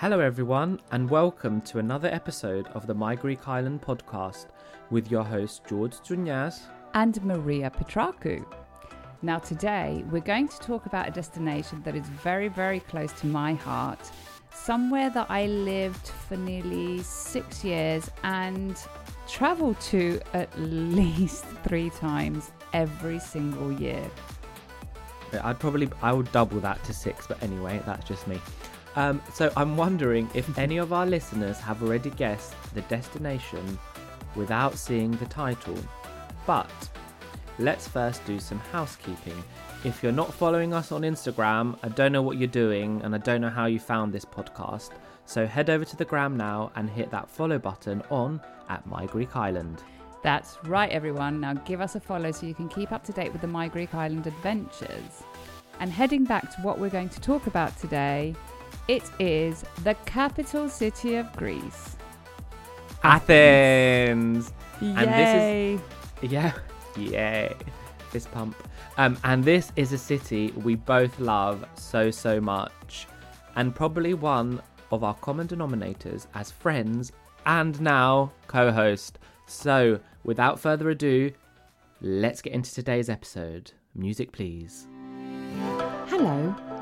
Hello, everyone, and welcome to another episode of the My Greek Island podcast with your host George Drunyas. and Maria Petraku. Now, today we're going to talk about a destination that is very, very close to my heart, somewhere that I lived for nearly six years and traveled to at least three times every single year. I'd probably I would double that to six, but anyway, that's just me. Um, so I'm wondering if any of our listeners have already guessed the destination without seeing the title. But let's first do some housekeeping. If you're not following us on Instagram, I don't know what you're doing and I don't know how you found this podcast. So head over to the gram now and hit that follow button on at My Greek Island. That's right, everyone. Now give us a follow so you can keep up to date with the My Greek Island adventures. And heading back to what we're going to talk about today, it is the capital city of Greece. Athens. Yay! And this is Yeah, yay. Fist pump. Um, and this is a city we both love so, so much. And probably one of our common denominators as friends and now co host. So, without further ado, let's get into today's episode. Music, please. Hello,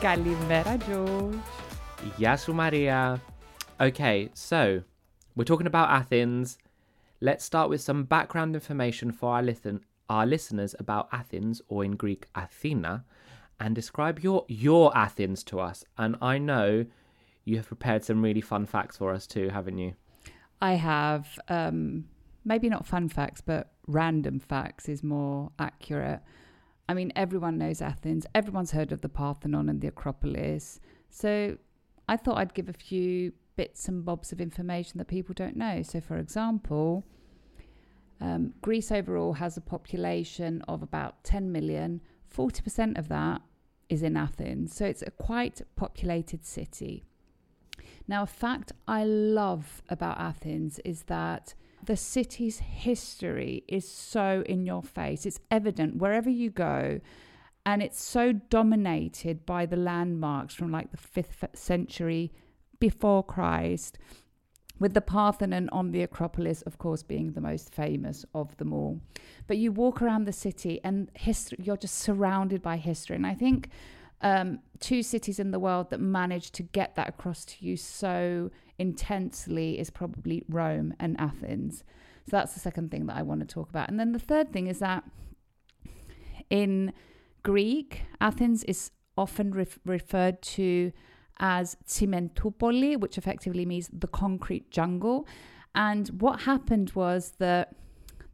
Kalimera, George. Gεια σου, Maria. Okay, so we're talking about Athens. Let's start with some background information for our, listen- our listeners about Athens, or in Greek, Athena, and describe your, your Athens to us. And I know you have prepared some really fun facts for us too, haven't you? I have um, maybe not fun facts, but random facts is more accurate. I mean, everyone knows Athens. Everyone's heard of the Parthenon and the Acropolis. So I thought I'd give a few bits and bobs of information that people don't know. So, for example, um, Greece overall has a population of about 10 million. 40% of that is in Athens. So it's a quite populated city. Now, a fact I love about Athens is that the city's history is so in your face. It's evident wherever you go. And it's so dominated by the landmarks from like the fifth century before Christ, with the Parthenon on the Acropolis, of course, being the most famous of them all. But you walk around the city and history, you're just surrounded by history. And I think um, two cities in the world that manage to get that across to you so intensely is probably Rome and Athens. So that's the second thing that I want to talk about. And then the third thing is that in Greek, Athens is often ref- referred to as Tsimentoupoli, which effectively means the concrete jungle. And what happened was that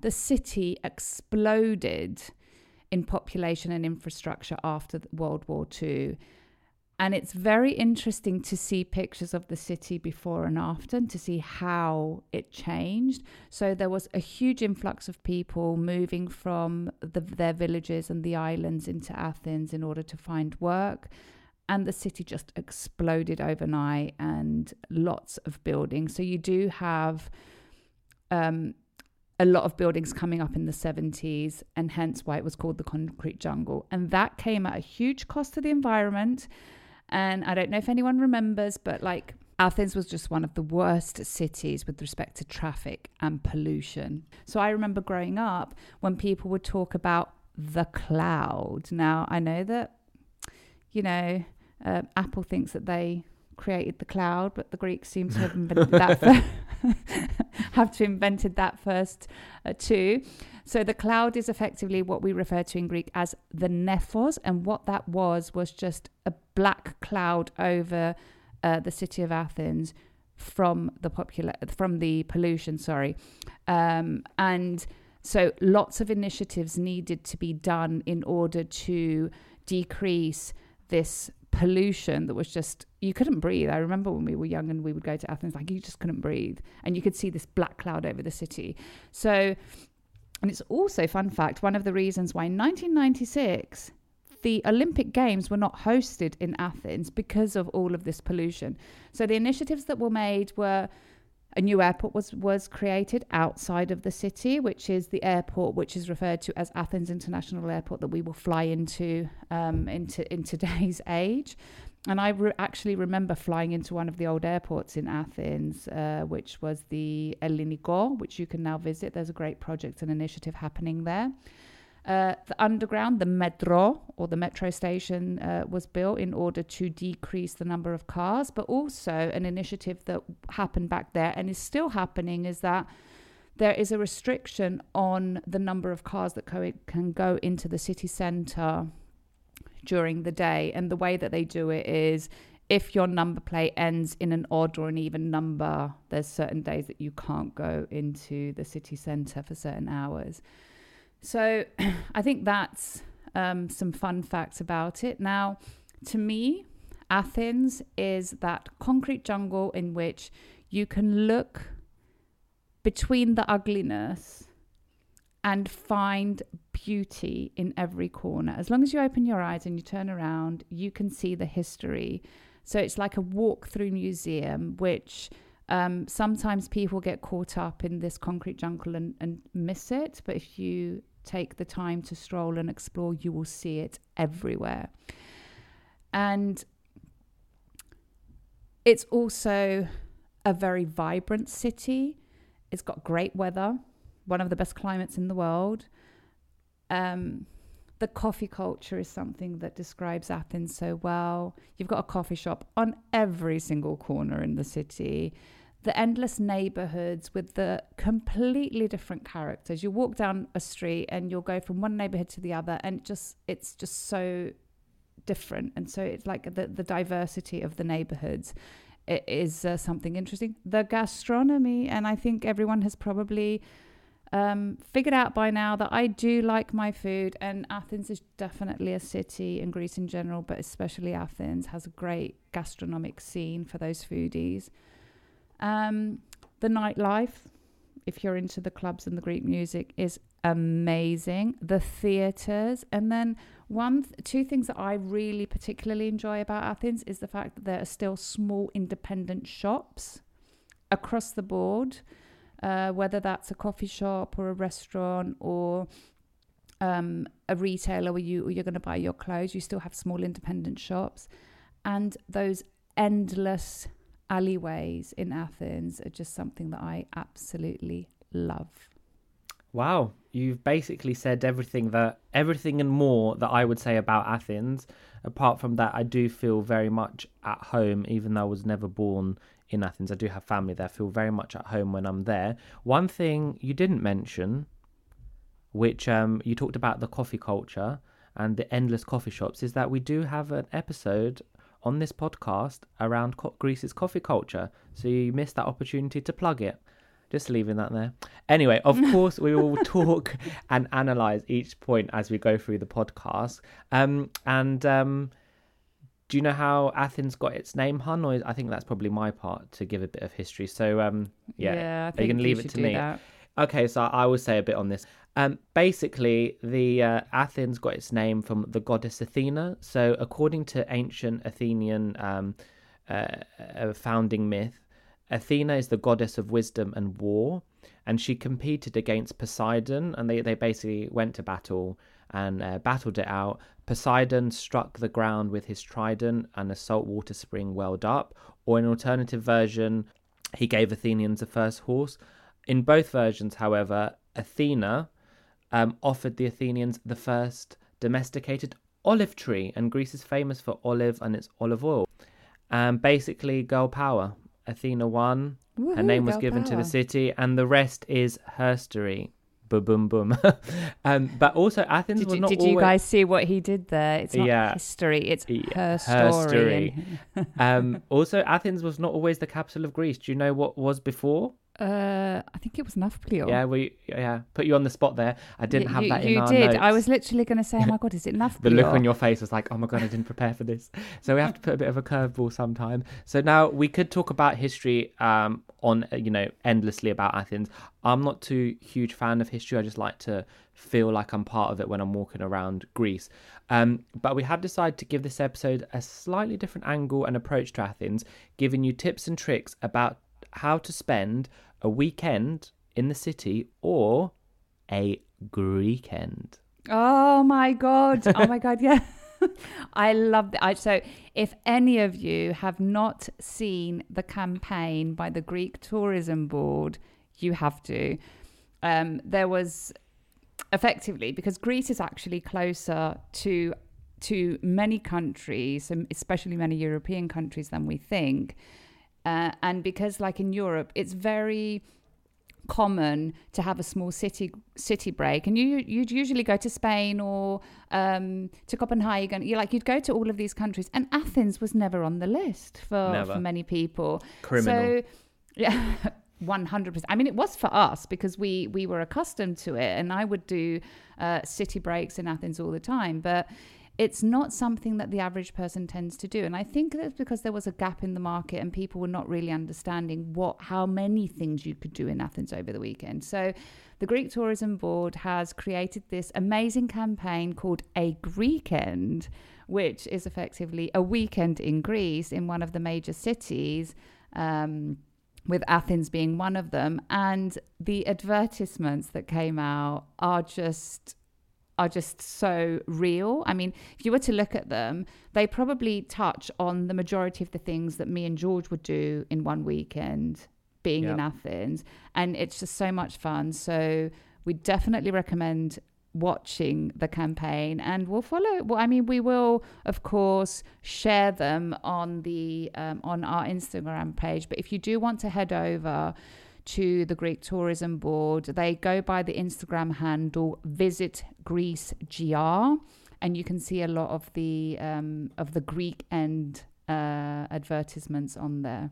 the city exploded in population and infrastructure after World War II. And it's very interesting to see pictures of the city before and after and to see how it changed. So there was a huge influx of people moving from the, their villages and the islands into Athens in order to find work and the city just exploded overnight and lots of buildings. So you do have um, a lot of buildings coming up in the 70s, and hence why it was called the concrete jungle. And that came at a huge cost to the environment. And I don't know if anyone remembers, but like Athens was just one of the worst cities with respect to traffic and pollution. So I remember growing up when people would talk about the cloud. Now, I know that, you know, uh, Apple thinks that they created the cloud, but the Greeks seem to have invented that. First, have to invented that first uh, too. So the cloud is effectively what we refer to in Greek as the nephos, and what that was was just a black cloud over uh, the city of Athens from the popular from the pollution. Sorry, um, and so lots of initiatives needed to be done in order to decrease this pollution that was just you couldn't breathe. I remember when we were young and we would go to Athens, like you just couldn't breathe, and you could see this black cloud over the city. So, and it's also fun fact one of the reasons why in 1996 the Olympic Games were not hosted in Athens because of all of this pollution. So the initiatives that were made were a new airport was was created outside of the city, which is the airport which is referred to as Athens International Airport that we will fly into um, into in today's age. And I re- actually remember flying into one of the old airports in Athens, uh, which was the Elliniko, which you can now visit. There's a great project and initiative happening there. Uh, the underground, the metro or the metro station, uh, was built in order to decrease the number of cars, but also an initiative that happened back there and is still happening is that there is a restriction on the number of cars that co- can go into the city centre during the day. And the way that they do it is if your number plate ends in an odd or an even number, there's certain days that you can't go into the city centre for certain hours. So I think that's um, some fun facts about it. Now, to me, Athens is that concrete jungle in which you can look between the ugliness and find beauty in every corner. As long as you open your eyes and you turn around, you can see the history. So it's like a walk through museum, which um, sometimes people get caught up in this concrete jungle and, and miss it. But if you take the time to stroll and explore, you will see it everywhere. And it's also a very vibrant city. It's got great weather, one of the best climates in the world. Um, the coffee culture is something that describes Athens so well. You've got a coffee shop on every single corner in the city the endless neighborhoods with the completely different characters. You walk down a street and you'll go from one neighborhood to the other, and just it's just so different. And so it's like the the diversity of the neighborhoods it is uh, something interesting. The gastronomy, and I think everyone has probably um, figured out by now that I do like my food, and Athens is definitely a city, and Greece in general, but especially Athens has a great gastronomic scene for those foodies. Um, the nightlife, if you're into the clubs and the Greek music, is amazing. The theatres, and then one, th- two things that I really particularly enjoy about Athens is the fact that there are still small independent shops across the board, uh, whether that's a coffee shop or a restaurant or um, a retailer where you you're going to buy your clothes. You still have small independent shops, and those endless alleyways in Athens are just something that I absolutely love. Wow, you've basically said everything that everything and more that I would say about Athens. Apart from that, I do feel very much at home, even though I was never born in Athens. I do have family there. I feel very much at home when I'm there. One thing you didn't mention, which um, you talked about the coffee culture and the endless coffee shops, is that we do have an episode on this podcast around co- Greece's coffee culture. So you missed that opportunity to plug it. Just leaving that there. Anyway, of course, we will talk and analyze each point as we go through the podcast. Um, and um, do you know how Athens got its name, Hun? Or I think that's probably my part to give a bit of history. So, um, yeah, yeah are you going to leave it to me? That. Okay, so I will say a bit on this. Um, basically, the uh, Athens got its name from the goddess Athena. So, according to ancient Athenian um, uh, founding myth, Athena is the goddess of wisdom and war, and she competed against Poseidon, and they, they basically went to battle and uh, battled it out. Poseidon struck the ground with his trident, and a saltwater spring welled up. Or, in an alternative version, he gave Athenians a first horse. In both versions, however, Athena um, offered the Athenians the first domesticated olive tree, and Greece is famous for olive and its olive oil. And basically, girl power. Athena won. Woohoo, Her name was given to the city, and the rest is herstory. Boom, boom, boom. um, but also, Athens Did, was you, not did you always- guys see what he did there? It's not Yeah. history, it's Yeah, her her story. story. um, also, Athens was not always the capital of Greece. Do you know what was before? Uh, I think it was Nafplion. Yeah, we yeah put you on the spot there. I didn't have you, that in you our did. I was literally going to say, oh my God, is it Nafplion? The look on your face was like, oh my god, I didn't prepare for this. So we have to put a bit of a curveball sometime. So now we could talk about history um, on uh, you know endlessly about Athens. I'm not too huge fan of history. I just like to feel like I'm part of it when I'm walking around Greece. Um, but we have decided to give this episode a slightly different angle and approach to Athens, giving you tips and tricks about how to spend a weekend in the city or a Greekend. Oh my god! Oh my god! Yeah, I love that. I, so, if any of you have not seen the campaign by the Greek Tourism Board, you have to. Um, there was effectively because Greece is actually closer to to many countries, especially many European countries, than we think. Uh, and because, like in Europe, it's very common to have a small city city break and you you'd usually go to Spain or um to Copenhagen you like you'd go to all of these countries and Athens was never on the list for Never. for many people Criminal. so yeah 100% i mean it was for us because we we were accustomed to it and i would do uh, city breaks in athens all the time but it's not something that the average person tends to do and i think that's because there was a gap in the market and people were not really understanding what how many things you could do in athens over the weekend so the greek tourism board has created this amazing campaign called a greekend which is effectively a weekend in greece in one of the major cities um, with Athens being one of them. And the advertisements that came out are just are just so real. I mean, if you were to look at them, they probably touch on the majority of the things that me and George would do in one weekend being in Athens. And it's just so much fun. So we definitely recommend watching the campaign and we'll follow well i mean we will of course share them on the um, on our instagram page but if you do want to head over to the greek tourism board. They go by the instagram handle visit greece gr and you can see a lot of the um, of the greekend uh, advertisements on there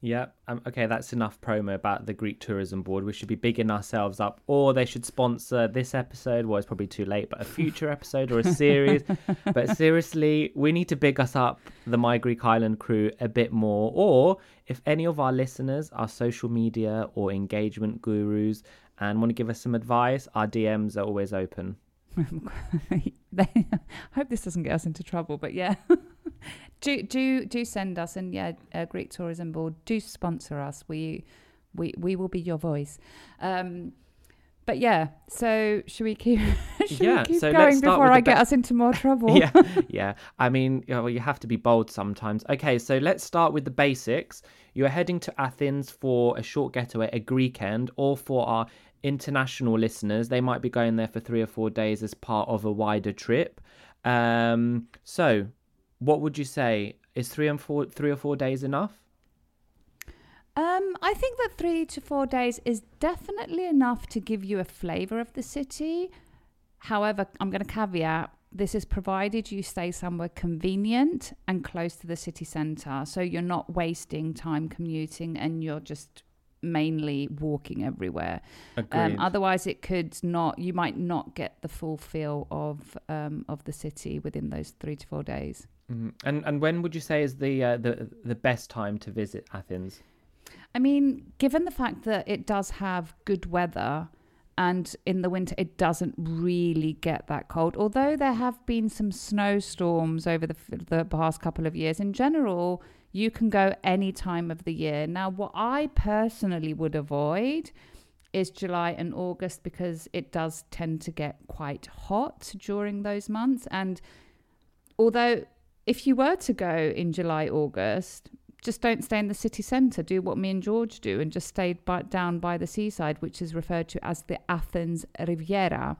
Yeah. Um, okay, that's enough promo about the Greek Tourism Board. We should be bigging ourselves up, or they should sponsor this episode. Well, it's probably too late, but a future episode or a series. but seriously, we need to big us up, the My Greek Island crew, a bit more. Or if any of our listeners are social media or engagement gurus and want to give us some advice, our DMs are always open. I hope this doesn't get us into trouble, but yeah. Do do do send us and yeah, uh, Greek Tourism Board do sponsor us. We we we will be your voice. Um, but yeah, so should we keep, should Yeah, we keep so going before I get us into more trouble? yeah, yeah. I mean, you, know, you have to be bold sometimes. Okay, so let's start with the basics. You're heading to Athens for a short getaway, a Greekend, or for our international listeners, they might be going there for three or four days as part of a wider trip. Um, so, what would you say? Is three and four, three or four days enough? Um, I think that three to four days is definitely enough to give you a flavour of the city. However, I'm going to caveat this is provided you stay somewhere convenient and close to the city centre. So you're not wasting time commuting and you're just mainly walking everywhere. Um, otherwise, it could not, you might not get the full feel of, um, of the city within those three to four days. Mhm. And and when would you say is the uh, the the best time to visit Athens? I mean, given the fact that it does have good weather and in the winter it doesn't really get that cold, although there have been some snowstorms over the, the past couple of years, in general, you can go any time of the year. Now, what I personally would avoid is July and August because it does tend to get quite hot during those months. And although if you were to go in July, August, just don't stay in the city centre. Do what me and George do and just stay by, down by the seaside, which is referred to as the Athens Riviera.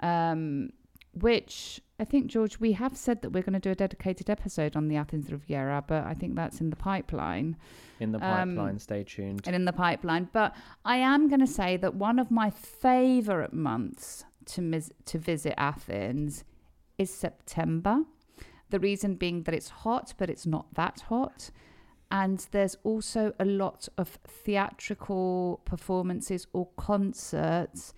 Um, which I think, George, we have said that we're going to do a dedicated episode on the Athens Riviera, but I think that's in the pipeline In the Um, pipeline, stay tuned. and in the pipeline. But I am going to say that one of my favourite months to mis- to visit Athens is September. The reason being that it's hot, but it's not that hot. And there's also a lot of theatrical performances or concerts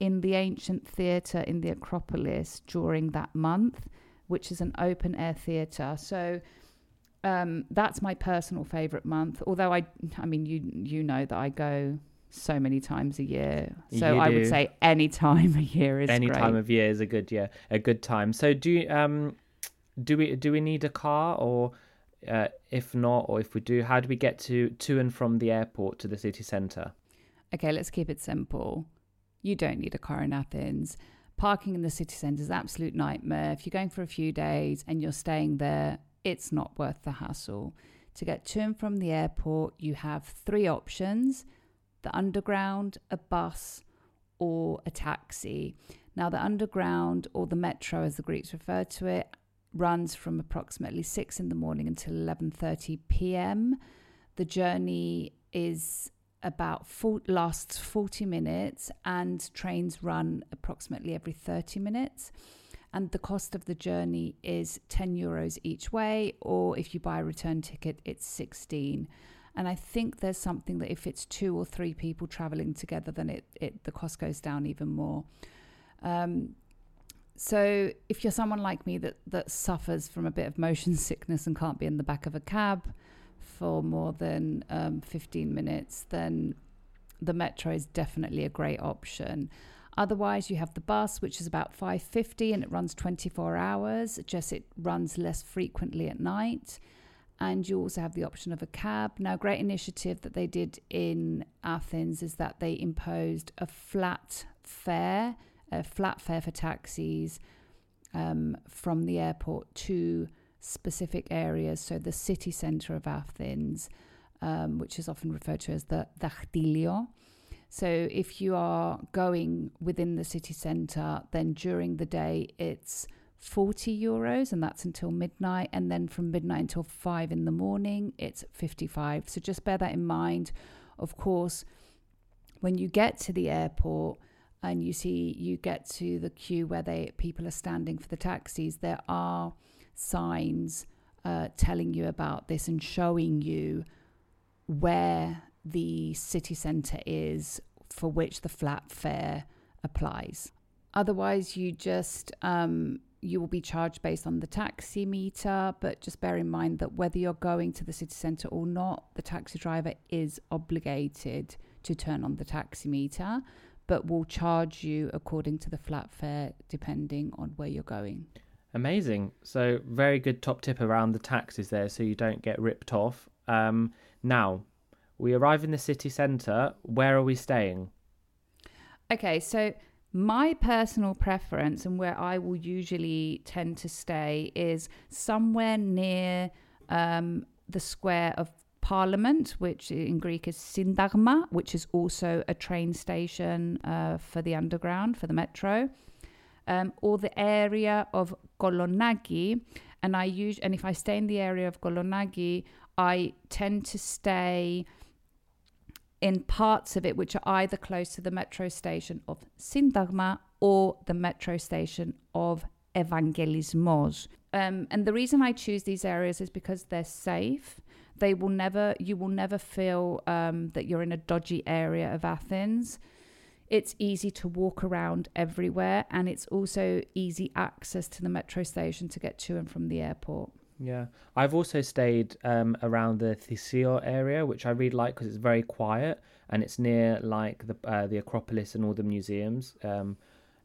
in the ancient theatre in the Acropolis during that month, which is an open air theatre. So um, that's my personal favorite month. Although I, I mean, you you know that I go so many times a year, so You I do. would say any time a year is Any great. time of year is a good year, a good time. So do you, um do we do we need a car or uh, if not or if we do, how do we get to to and from the airport to the city centre? Okay, let's keep it simple. You don't need a car in Athens. Parking in the city centre is an absolute nightmare. If you're going for a few days and you're staying there, it's not worth the hassle. To get to and from the airport, you have three options the underground, a bus, or a taxi. Now, the underground or the metro, as the Greeks refer to it, runs from approximately 6 in the morning until 11:30 p.m. The journey is about four, lasts 40 minutes and trains run approximately every 30 minutes. And the cost of the journey is 10 euros each way or if you buy a return ticket it's 16 and i think there's something that if it's two or three people traveling together then it, it the cost goes down even more. Um, so if you're someone like me that that suffers from a bit of motion sickness and can't be in the back of a cab for more than um, 15 minutes, then the metro is definitely a great option. Otherwise, you have the bus, which is about 550 and it runs 24 hours. Just it runs less frequently at night. And you also have the option of a cab. Now, great initiative that they did in Athens is that they imposed a flat fare, a flat fare for taxis um, from the airport to specific areas. So the city centre of Athens, um, which is often referred to as the Dachtilio. So if you are going within the city centre, then during the day it's 40 euros and that's until midnight. And then from midnight until 5 in the morning, it's 55. So just bear that in mind. Of course, when you get to the airport, and you see you get to the queue where they people are standing for the taxis there are signs uh, telling you about this and showing you where the city centre is for which the flat fare applies. Otherwise you just um, you will be charged based on the taxi meter but just bear in mind that whether you're going to the city centre or not the taxi driver is obligated to turn on the taxi meter but will charge you according to the flat fare depending on where you're going. Amazing. So very good top tip around the taxes there, so you don't get ripped off. Um, now we arrive in the city centre. Where are we staying? Okay, so my personal preference and where I will usually tend to stay is somewhere near um, the square of Parliament, which in Greek is Syntagma, which is also a train station uh, for the underground, for the metro, um, or the area of Kolonaki. And I use, and if I stay in the area of Kolonaki, I tend to stay in parts of it which are either close to the metro station of Syntagma or the metro station of Evangelismos. Um, and the reason I choose these areas is because they're safe. They will never, you will never feel um, that you're in a dodgy area of Athens. It's easy to walk around everywhere, and it's also easy access to the metro station to get to and from the airport. Yeah, I've also stayed um, around the Theseo area, which I really like because it's very quiet and it's near like the uh, the Acropolis and all the museums. Um,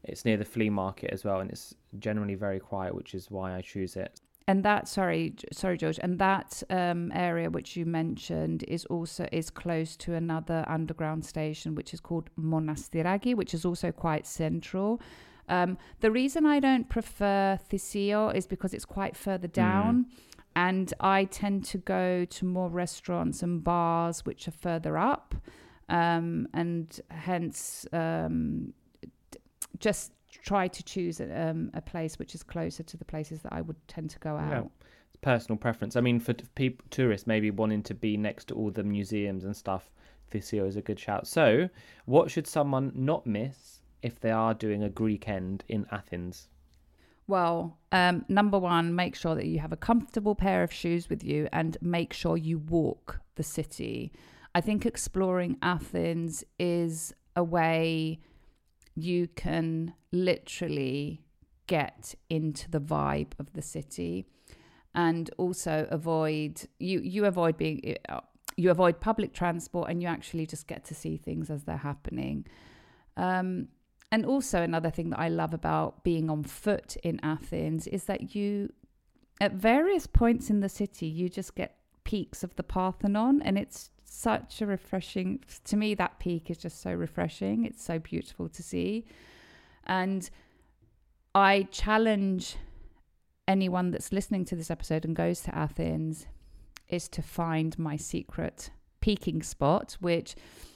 it's near the flea market as well, and it's generally very quiet, which is why I choose it. And that, sorry, sorry, George, and that um, area which you mentioned is also is close to another underground station which is called Monastiraki, which is also quite central. Um, the reason I don't prefer Theseo is because it's quite further down, and I tend to go to more restaurants and bars which are further up, um, and hence um, just try to choose um, a place which is closer to the places that I would tend to go out. Yeah. It's personal preference. I mean, for t- people, tourists maybe wanting to be next to all the museums and stuff, Theseo is a good shout. So, what should someone not miss if they are doing a Greekend in Athens? Well, um, number one, make sure that you have a comfortable pair of shoes with you and make sure you walk the city. I think exploring Athens is a way you can literally get into the vibe of the city and also avoid you you avoid being uh, you avoid public transport and you actually just get to see things as they're happening. Um, and also another thing that I love about being on foot in Athens is that you at various points in the city you just get peeks of the Parthenon and it's such a refreshing to me that peek is just so refreshing. It's so beautiful to see. And I challenge anyone that's listening to this episode and goes to Athens is to find my secret peeking spot which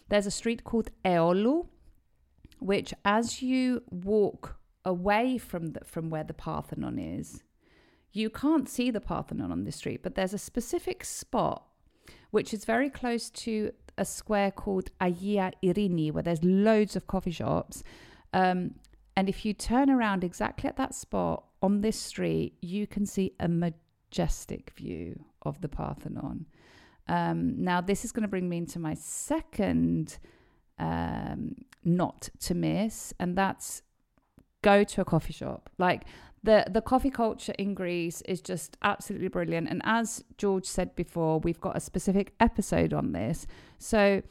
there's a street called Eolu which as you walk away from the, from where the Parthenon is, you can't see the Parthenon on this street, but there's a specific spot which is very close to a square called Agia Irini, where there's loads of coffee shops. Um, and if you turn around exactly at that spot on this street, you can see a majestic view of the Parthenon. Um, now, this is going to bring me into my second um, not to miss, and that's go to a coffee shop. Like the the coffee culture in Greece is just absolutely brilliant. And as George said before, we've got a specific episode on this. So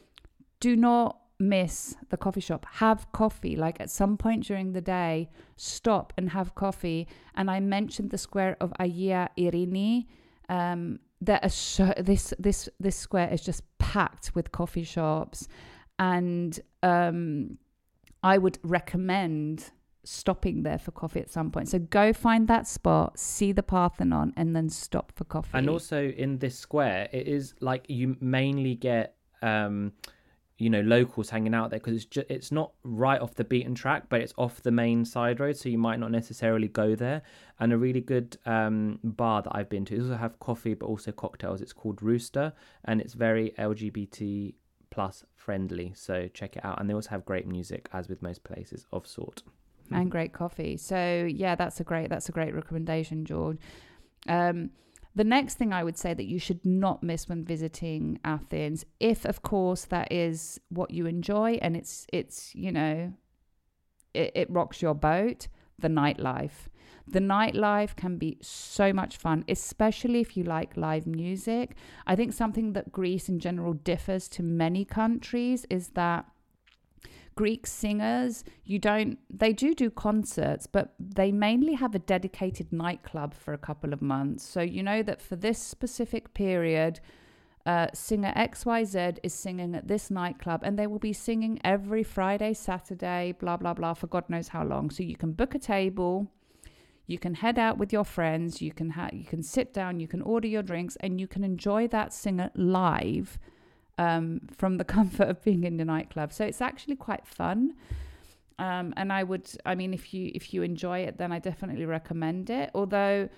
do not miss the coffee shop. Have coffee. Like at some point during the day, stop and have coffee. And I mentioned the square of Agia Irini. Um, there are so this this this square is just packed with coffee shops, and um, I would recommend stopping there for coffee at some point. So go find that spot, see the Parthenon, and then stop for coffee. And also in this square, it is like you mainly get, um, you know, locals hanging out there because it's just it's not right off the beaten track, but it's off the main side road, so you might not necessarily go there. And a really good um, bar that I've been to also have coffee, but also cocktails. It's called Rooster, and it's very LGBT plus friendly. So check it out. And they also have great music, as with most places of sort. And great coffee. So yeah, that's a great that's a great recommendation, George. Um, the next thing I would say that you should not miss when visiting Athens, if of course that is what you enjoy and it's it's you know it, it rocks your boat, the nightlife. The nightlife can be so much fun, especially if you like live music. I think something that Greece in general differs to many countries is that Greek singers, you don't, they do do concerts, but they mainly have a dedicated nightclub for a couple of months. So you know that for this specific period, Uh, singer XYZ is singing at this nightclub and they will be singing every Friday, Saturday, blah, blah, blah, for God knows how long. So you can book a table, you can head out with your friends, you can, ha- you can sit down, you can order your drinks, and you can enjoy that singer live um, from the comfort of being in the nightclub. So it's actually quite fun. Um, and I would, I mean, if you if you enjoy it, then I definitely recommend it. Although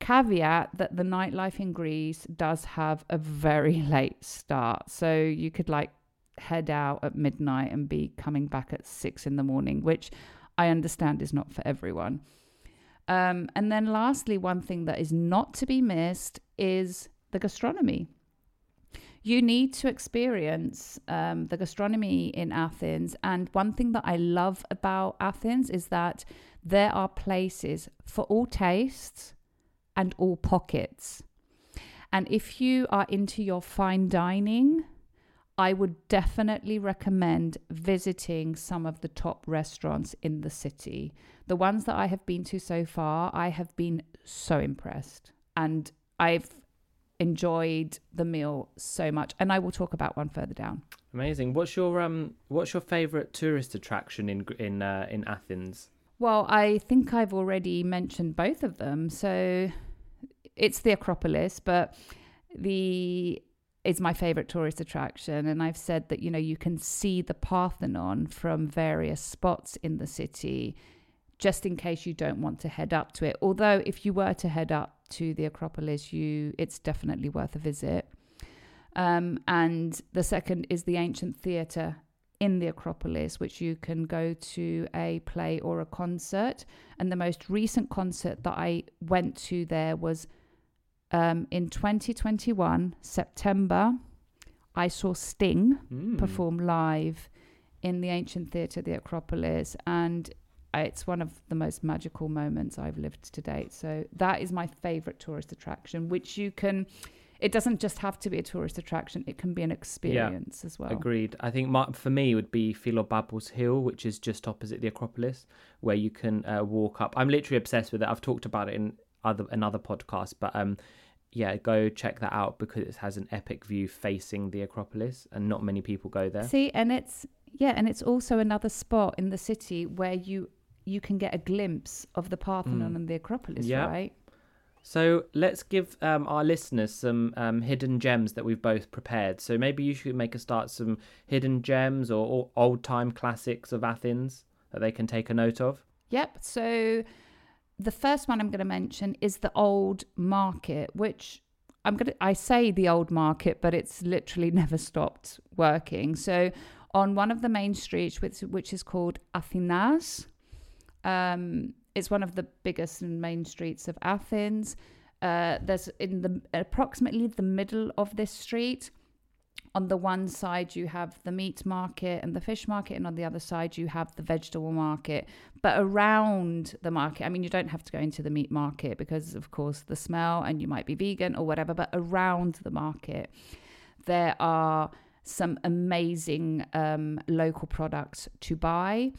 caveat that the nightlife in Greece does have a very late start. So you could like head out at midnight and be coming back at six in the morning, which I understand is not for everyone. Um, and then lastly, one thing that is not to be missed is the gastronomy. You need to experience um, the gastronomy in Athens. And one thing that I love about Athens is that there are places for all tastes and all pockets. And if you are into your fine dining, I would definitely recommend visiting some of the top restaurants in the city. The ones that I have been to so far, I have been so impressed and I've enjoyed the meal so much. And I will talk about one further down. Amazing. What's your um what's your favorite tourist attraction in in uh, in Athens? Well, I think I've already mentioned both of them. So it's the Acropolis, but the is my favorite tourist attraction and I've said that you know you can see the Parthenon from various spots in the city just in case you don't want to head up to it. Although if you were to head up to the Acropolis, you it's definitely worth a visit. Um, and the second is the ancient theatre in the Acropolis, which you can go to a play or a concert. And the most recent concert that I went to there was um, in 2021, September. I saw Sting Mm. perform live in the ancient theatre, the Acropolis, and it's one of the most magical moments I've lived to date. So that is my favorite tourist attraction, which you can. It doesn't just have to be a tourist attraction; it can be an experience as well. Agreed. I think my, for me would be Philopappos Hill, which is just opposite the Acropolis, where you can uh, walk up. I'm literally obsessed with it. I've talked about it in other another podcast, but um, yeah, go check that out because it has an epic view facing the Acropolis, and not many people go there. See, and it's yeah, and it's also another spot in the city where you you can get a glimpse of the Parthenon Mm. and the Acropolis, Yeah. right? So let's give um, our listeners some um, hidden gems that we've both prepared. So maybe you should make a start some hidden gems or, or old time classics of Athens that they can take a note of. Yep. So the first one I'm going to mention is the old market, which I'm going to I say the old market, but it's literally never stopped working. So on one of the main streets, which which is called Athinas, um, it's one of the biggest and main streets of Athens. Uh, there's in the approximately the middle of this street. On the one side, you have the meat market and the fish market, and on the other side, you have the vegetable market. But around the market, I mean, you don't have to go into the meat market because, of course, the smell and you might be vegan or whatever. But around the market, there are some amazing um, local products to buy.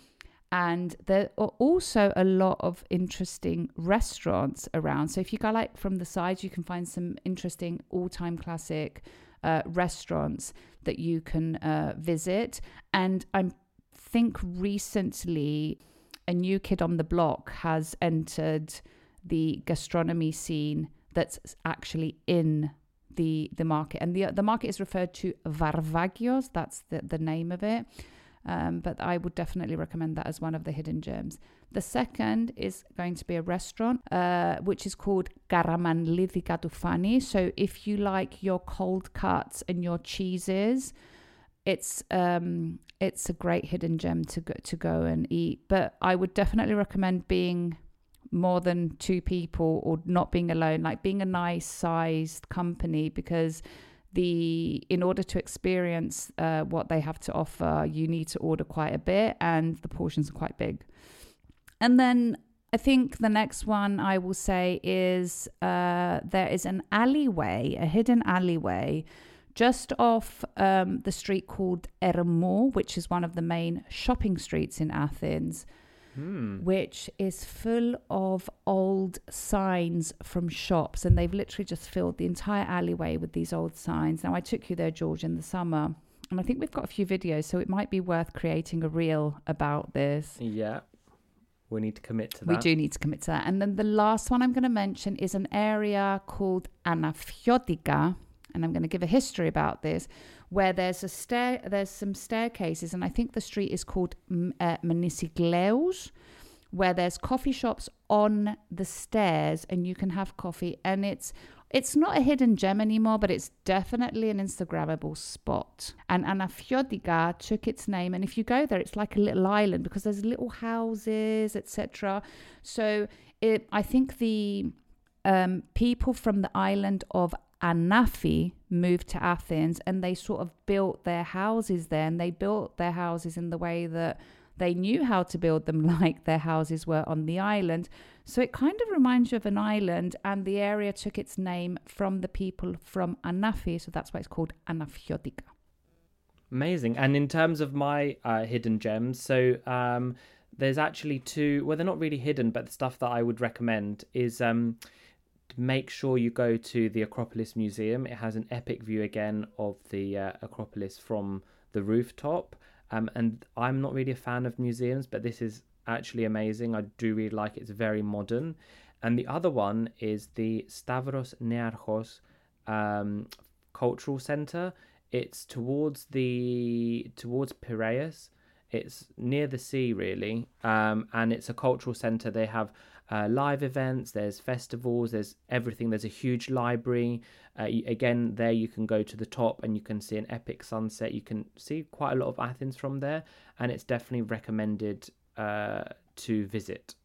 And there are also a lot of interesting restaurants around. So if you go like from the sides, you can find some interesting all-time classic uh, restaurants that you can uh, visit. And I think recently a new kid on the block has entered the gastronomy scene that's actually in the the market. And the the market is referred to Varvakios. That's the, the name of it. Um, but I would definitely recommend that as one of the hidden gems. The second is going to be a restaurant, uh, which is called Karamanlidika tou Fani. So if you like your cold cuts and your cheeses, it's um, it's a great hidden gem to go to go and eat. But I would definitely recommend being more than two people or not being alone, like being a nice sized company because the in order to experience uh, what they have to offer, you need to order quite a bit, and the portions are quite big. And then I think the next one I will say is uh, there is an alleyway, a hidden alleyway, just off um, the street called Ermou, which is one of the main shopping streets in Athens. Hmm. which is full of old signs from shops. And they've literally just filled the entire alleyway with these old signs. Now, I took you there, George, in the summer. And I think we've got a few videos, so it might be worth creating a reel about this. Yeah. We need to commit to that. We do need to commit to that. And then the last one I'm going to mention is an area called Anafiotika, and I'm going to give a history about this, where there's a stair, there's some staircases, and I think the street is called uh, where there's coffee shops on the stairs, and you can have coffee, and it's it's not a hidden gem anymore, but it's definitely an Instagrammable spot. And Anafiotika took its name, and if you go there, it's like a little island because there's little houses, etc. So it, I think the um, people from the island of Anafi moved to Athens, and they sort of built their houses there, and they built their houses in the way that they knew how to build them, like their houses were on the island. So it kind of reminds you of an island, and the area took its name from the people from Anafi, so that's why it's called Anafiotika. Amazing. And in terms of my uh, hidden gems, so um, there's actually two. Well, they're not really hidden, but the stuff that I would recommend is um, make sure you go to the Acropolis Museum. It has an epic view again of the uh, Acropolis from the rooftop. Um, and I'm not really a fan of museums, but this is actually amazing. I do really like it. It's very modern. And the other one is the Stavros Niarchos um, Cultural Center. It's towards the towards Piraeus. It's near the sea, really, um, and it's a cultural center. They have uh, live events. There's festivals. There's everything. There's a huge library. Uh, again, there you can go to the top and you can see an epic sunset. You can see quite a lot of Athens from there, and it's definitely recommended uh, to visit.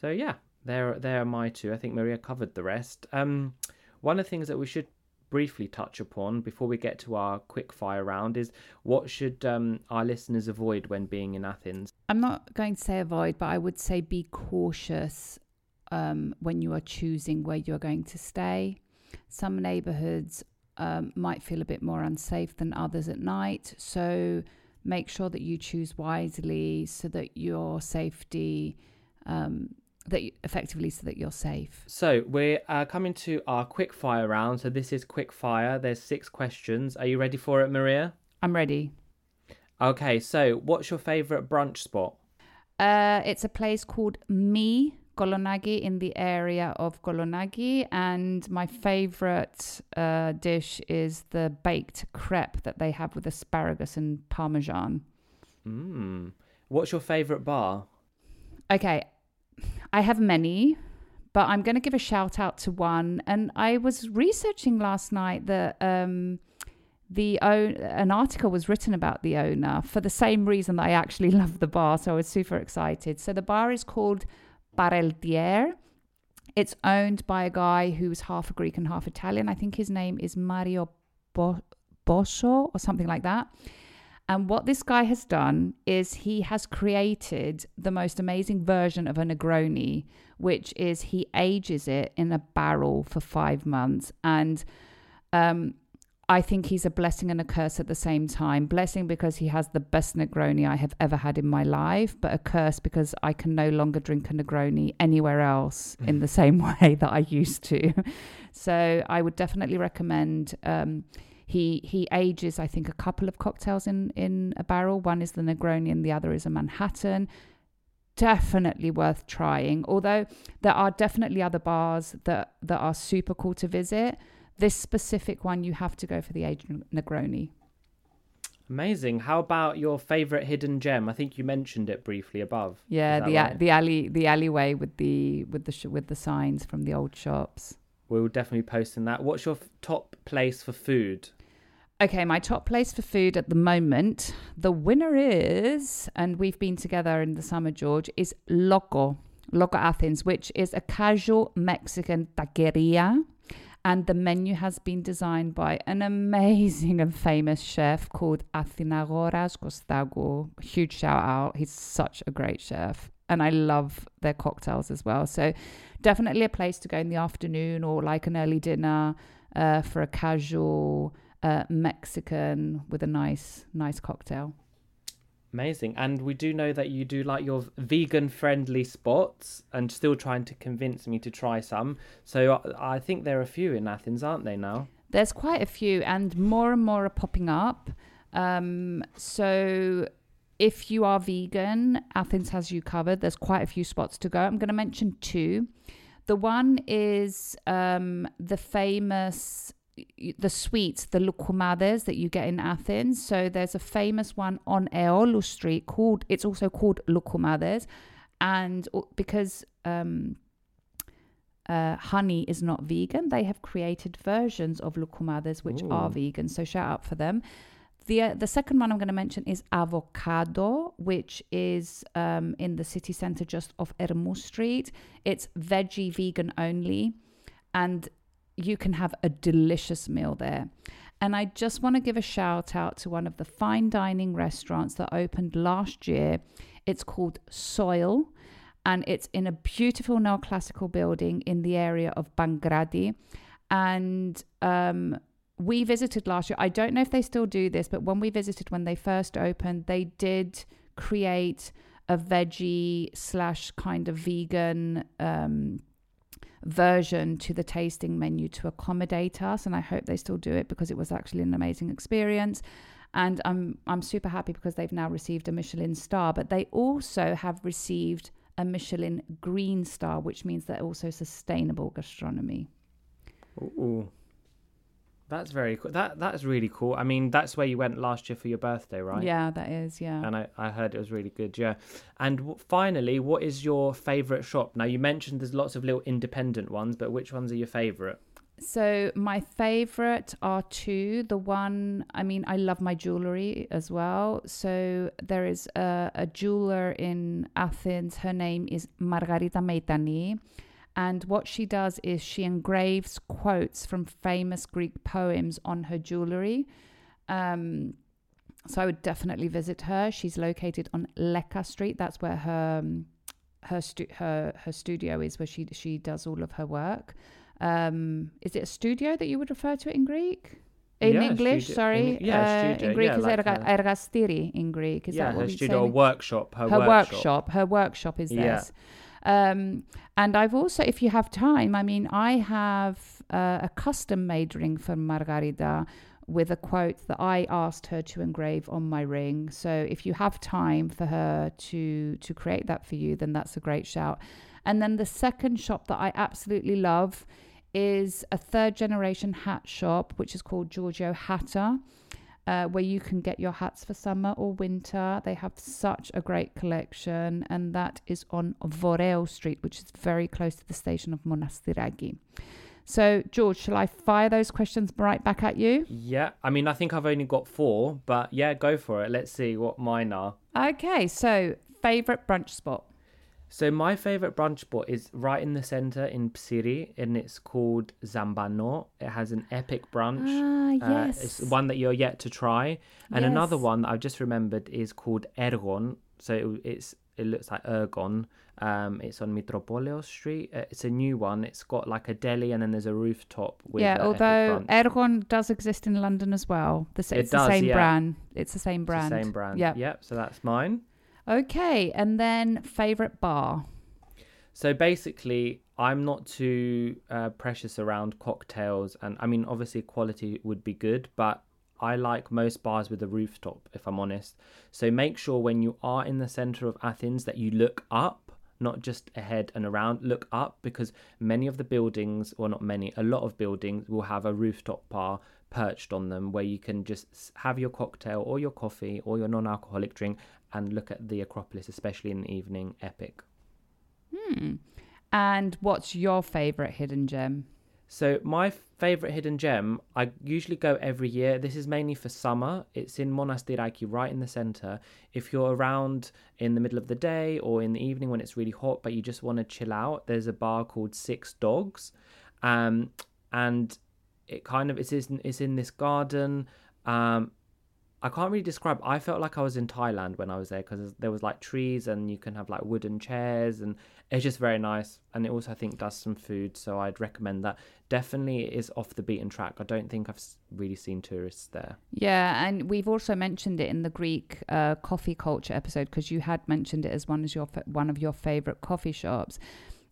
So yeah, there there are my two. I think Maria covered the rest. Um, one of the things that we should briefly touch upon before we get to our quick fire round is what should um, our listeners avoid when being in Athens? I'm not going to say avoid, but I would say be cautious um, when you are choosing where you're going to stay. Some neighborhoods um, might feel a bit more unsafe than others at night. So make sure that you choose wisely so that your safety, um, effectively, so that you're safe. So we're uh, coming to our quick fire round. So this is quick fire. There's six questions. Are you ready for it, Maria? I'm ready. Okay. So what's your favorite brunch spot? Uh, it's a place called Me Kolonaki in the area of Kolonaki, and my favorite uh, dish is the baked crepe that they have with asparagus and parmesan. Mm. What's your favorite bar? Okay, I have many, but I'm going to give a shout out to one. And I was researching last night that um, the own an article was written about the owner for the same reason that I actually love the bar. So I was super excited. So the bar is called Pareltier. It's owned by a guy who's half Greek and half Italian. I think his name is Mario Bo- Bosso or something like that. And what this guy has done is he has created the most amazing version of a Negroni, which is he ages it in a barrel for five months. And um, I think he's a blessing and a curse at the same time. Blessing because he has the best Negroni I have ever had in my life, but a curse because I can no longer drink a Negroni anywhere else in the same way that I used to. So I would definitely recommend. Um, he he ages, I think, a couple of cocktails in in a barrel. One is the Negroni, and the other is a Manhattan. Definitely worth trying. Although there are definitely other bars that that are super cool to visit. This specific one, you have to go for the aged Negroni. Amazing. How about your favorite hidden gem? I think you mentioned it briefly above. Yeah, the right? the alley the alleyway with the with the sh- with the signs from the old shops. We'll definitely post in that. What's your f- top place for food? Okay, my top place for food at the moment, the winner is, and we've been together in the summer, George, is Loco, Loco Athens, which is a casual Mexican taqueria. And the menu has been designed by an amazing and famous chef called Athinagoras Kostakos. Huge shout out. He's such a great chef. And I love their cocktails as well. So, definitely a place to go in the afternoon or like an early dinner uh, for a casual uh, Mexican with a nice, nice cocktail. Amazing. And we do know that you do like your vegan friendly spots and still trying to convince me to try some. So I I think there are a few in Athens, aren't they now? There's quite a few, and more and more are popping up. Um, so if you are vegan, Athens has you covered. There's quite a few spots to go. I'm going to mention two. The one is um, the famous the sweets, the lukumades that you get in Athens. So there's a famous one on Aiolou Street called. It's also called lukumades, and because um, uh, honey is not vegan, they have created versions of lukumades which are vegan. So shout out for them. The uh, the second one I'm going to mention is avocado, which is um, in the city center just off Ermou Street. It's veggie vegan only, and you can have a delicious meal there. And I just want to give a shout out to one of the fine dining restaurants that opened last year. It's called Soil, and it's in a beautiful neoclassical building in the area of Pangrati. And um, we visited last year. I don't know if they still do this, but when we visited when they first opened, they did create a veggie slash kind of vegan um, version to the tasting menu to accommodate us. And I hope they still do it because it was actually an amazing experience. And I'm I'm super happy because they've now received a Michelin star, but they also have received a Michelin green star, which means they're also sustainable gastronomy. Ooh. That's very cool. That that's really cool. I mean, that's where you went last year for your birthday, right? Yeah, that is. Yeah. And I, I heard it was really good, yeah. And w- finally, what is your favorite shop? Now, you mentioned there's lots of little independent ones, but which ones are your favorite? So my favorite are two. The one, I mean, I love my jewelry as well. So there is a, a jeweler in Athens. Her name is Margarita Meitani. And what she does is she engraves quotes from famous Greek poems on her jewelry. Um, so I would definitely visit her. She's located on Leka Street. That's where her um, her stu- her her studio is, where she she does all of her work. Um, is it a studio that you would refer to it in Greek? In Yeah, English, studio- sorry. in- yeah, Uh, studio, in Greek yeah, is like erga- ergastiri in Greek. Is yeah, that what her studio say? or workshop. Her, her workshop. workshop. Her workshop is Yeah. Um, and I've also, if you have time, I mean, I have uh, a custom made ring for Margarita with a quote that I asked her to engrave on my ring. So if you have time for her to to create that for you, then that's a great shout. And then the second shop that I absolutely love is a third generation hat shop, which is called Giorgio Hatter uh, where you can get your hats for summer or winter. They have such a great collection, and that is on Voreo Street, which is very close to the station of Monastiraki. So, George, shall I fire those questions right back at you? Yeah, I mean, I think I've only got four, but yeah, go for it. Let's see what mine are. Okay, so favorite brunch spot. So my favorite brunch spot is right in the center in Psiri, and it's called Zambano. It has an epic brunch. Ah, Uh, yes. it's one that you're yet to try, and another one that I've just remembered is called Ergon. So it, it's it looks like Ergon. Um, it's on Mitropolios Street. Uh, it's a new one. It's got like a deli, and then there's a rooftop. With yeah, although. Ergon does exist in London as well. The, sa- It it's the same yeah. brand. It's the same It's brand. the same brand. Yeah. Yep. So that's mine. Okay, and then favorite bar. So basically, I'm not too uh, precious around cocktails, and I mean, obviously, quality would be good, but I like most bars with a rooftop, if I'm honest. So make sure when you are in the center of Athens that you look up, not just ahead and around, look up because many of the buildings, or not many, a lot of buildings will have a rooftop bar perched on them where you can just have your cocktail or your coffee or your non alcoholic drink and look at the Acropolis, especially in the evening. Epic. Hmm. And what's your favorite hidden gem? So my favorite hidden gem, I usually go every year. This is mainly for summer. It's in Monastiraki, right in the center. If you're around in the middle of the day or in the evening when it's really hot, but you just want to chill out, there's a bar called Six Dogs, um, and it kind of it's in, it's in this garden. Um, I can't really describe. I felt like I was in Thailand when I was there because there was like trees and you can have like wooden chairs and it's just very nice. And it also I think does some food, so I'd recommend that. Definitely is off the beaten track. I don't think I've really seen tourists there. Yeah, and we've also mentioned it in the Greek uh, coffee culture episode because you had mentioned it as one of your one of your favorite coffee shops.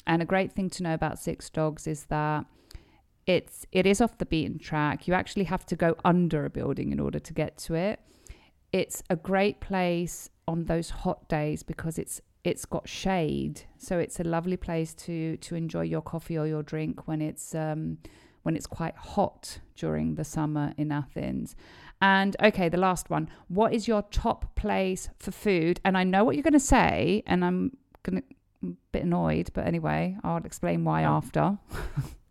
And a great thing to know about Six Dogs is that it's it is off the beaten track. You actually have to go under a building in order to get to it. It's a great place on those hot days because it's it's got shade, so it's a lovely place to to enjoy your coffee or your drink when it's um, when it's quite hot during the summer in Athens. And okay, the last one. What is your top place for food? And I know what you're going to say, and I'm going to a bit annoyed, but anyway, I'll explain why Yeah. after.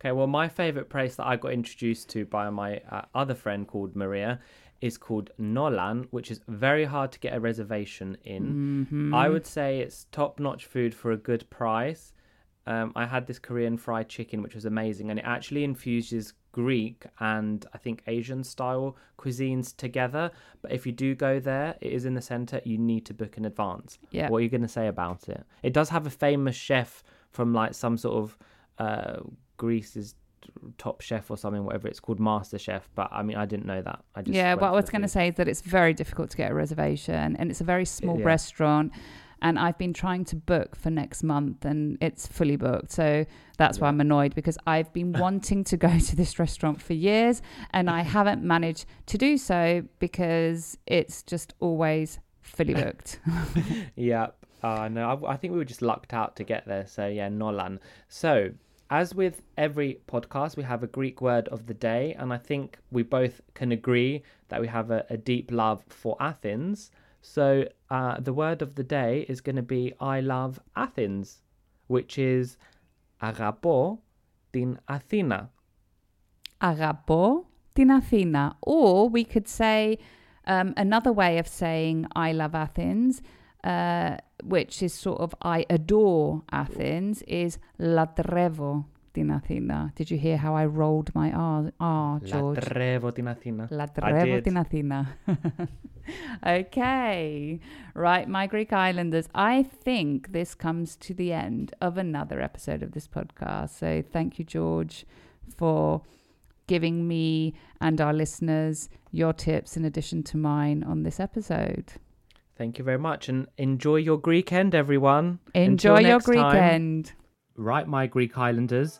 Okay, well, my favorite place that I got introduced to by my uh, other friend called Maria is called Nolan, which is very hard to get a reservation in. Mm-hmm. I would say it's top notch food for a good price. Um, I had this Korean fried chicken, which was amazing, and it actually infuses Greek and I think Asian style cuisines together. But if you do go there, it is in the center, you need to book in advance. Yeah. What are you going to say about it? It does have a famous chef from like some sort of uh, Greece's top chef or something, whatever it's called, Master Chef. But I mean, I didn't know that. I just yeah, what I was going to say is that it's very difficult to get a reservation, and it's a very small yeah. restaurant. And I've been trying to book for next month, and it's fully booked. So that's why I'm annoyed because I've been wanting to go to this restaurant for years, and I haven't managed to do so because it's just always fully booked. Yeah. Uh, no, I, I think we were just lucked out to get there. So, yeah, Nolan. So, as with every podcast, we have a Greek word of the day. And I think we both can agree that we have a, a deep love for Athens. So, uh, the word of the day is going to be I love Athens, which is Agapo tin Athena. Agapo tin Athena. Or we could say um, another way of saying I love Athens, uh, which is sort of I adore Athens, is "ladrevo." την Αθήνα. Did you hear how I rolled my R, R George? Λατρεύω την Αθήνα. I Λατρεύω did. την Αθήνα. okay. Right, my Greek Islanders. I think this comes to the end of another episode of this podcast. So thank you, George, for giving me and our listeners your tips in addition to mine on this episode. Thank you very much. And enjoy your Greek end, everyone. Enjoy Until your next Greek time. end. Right, my Greek Islanders,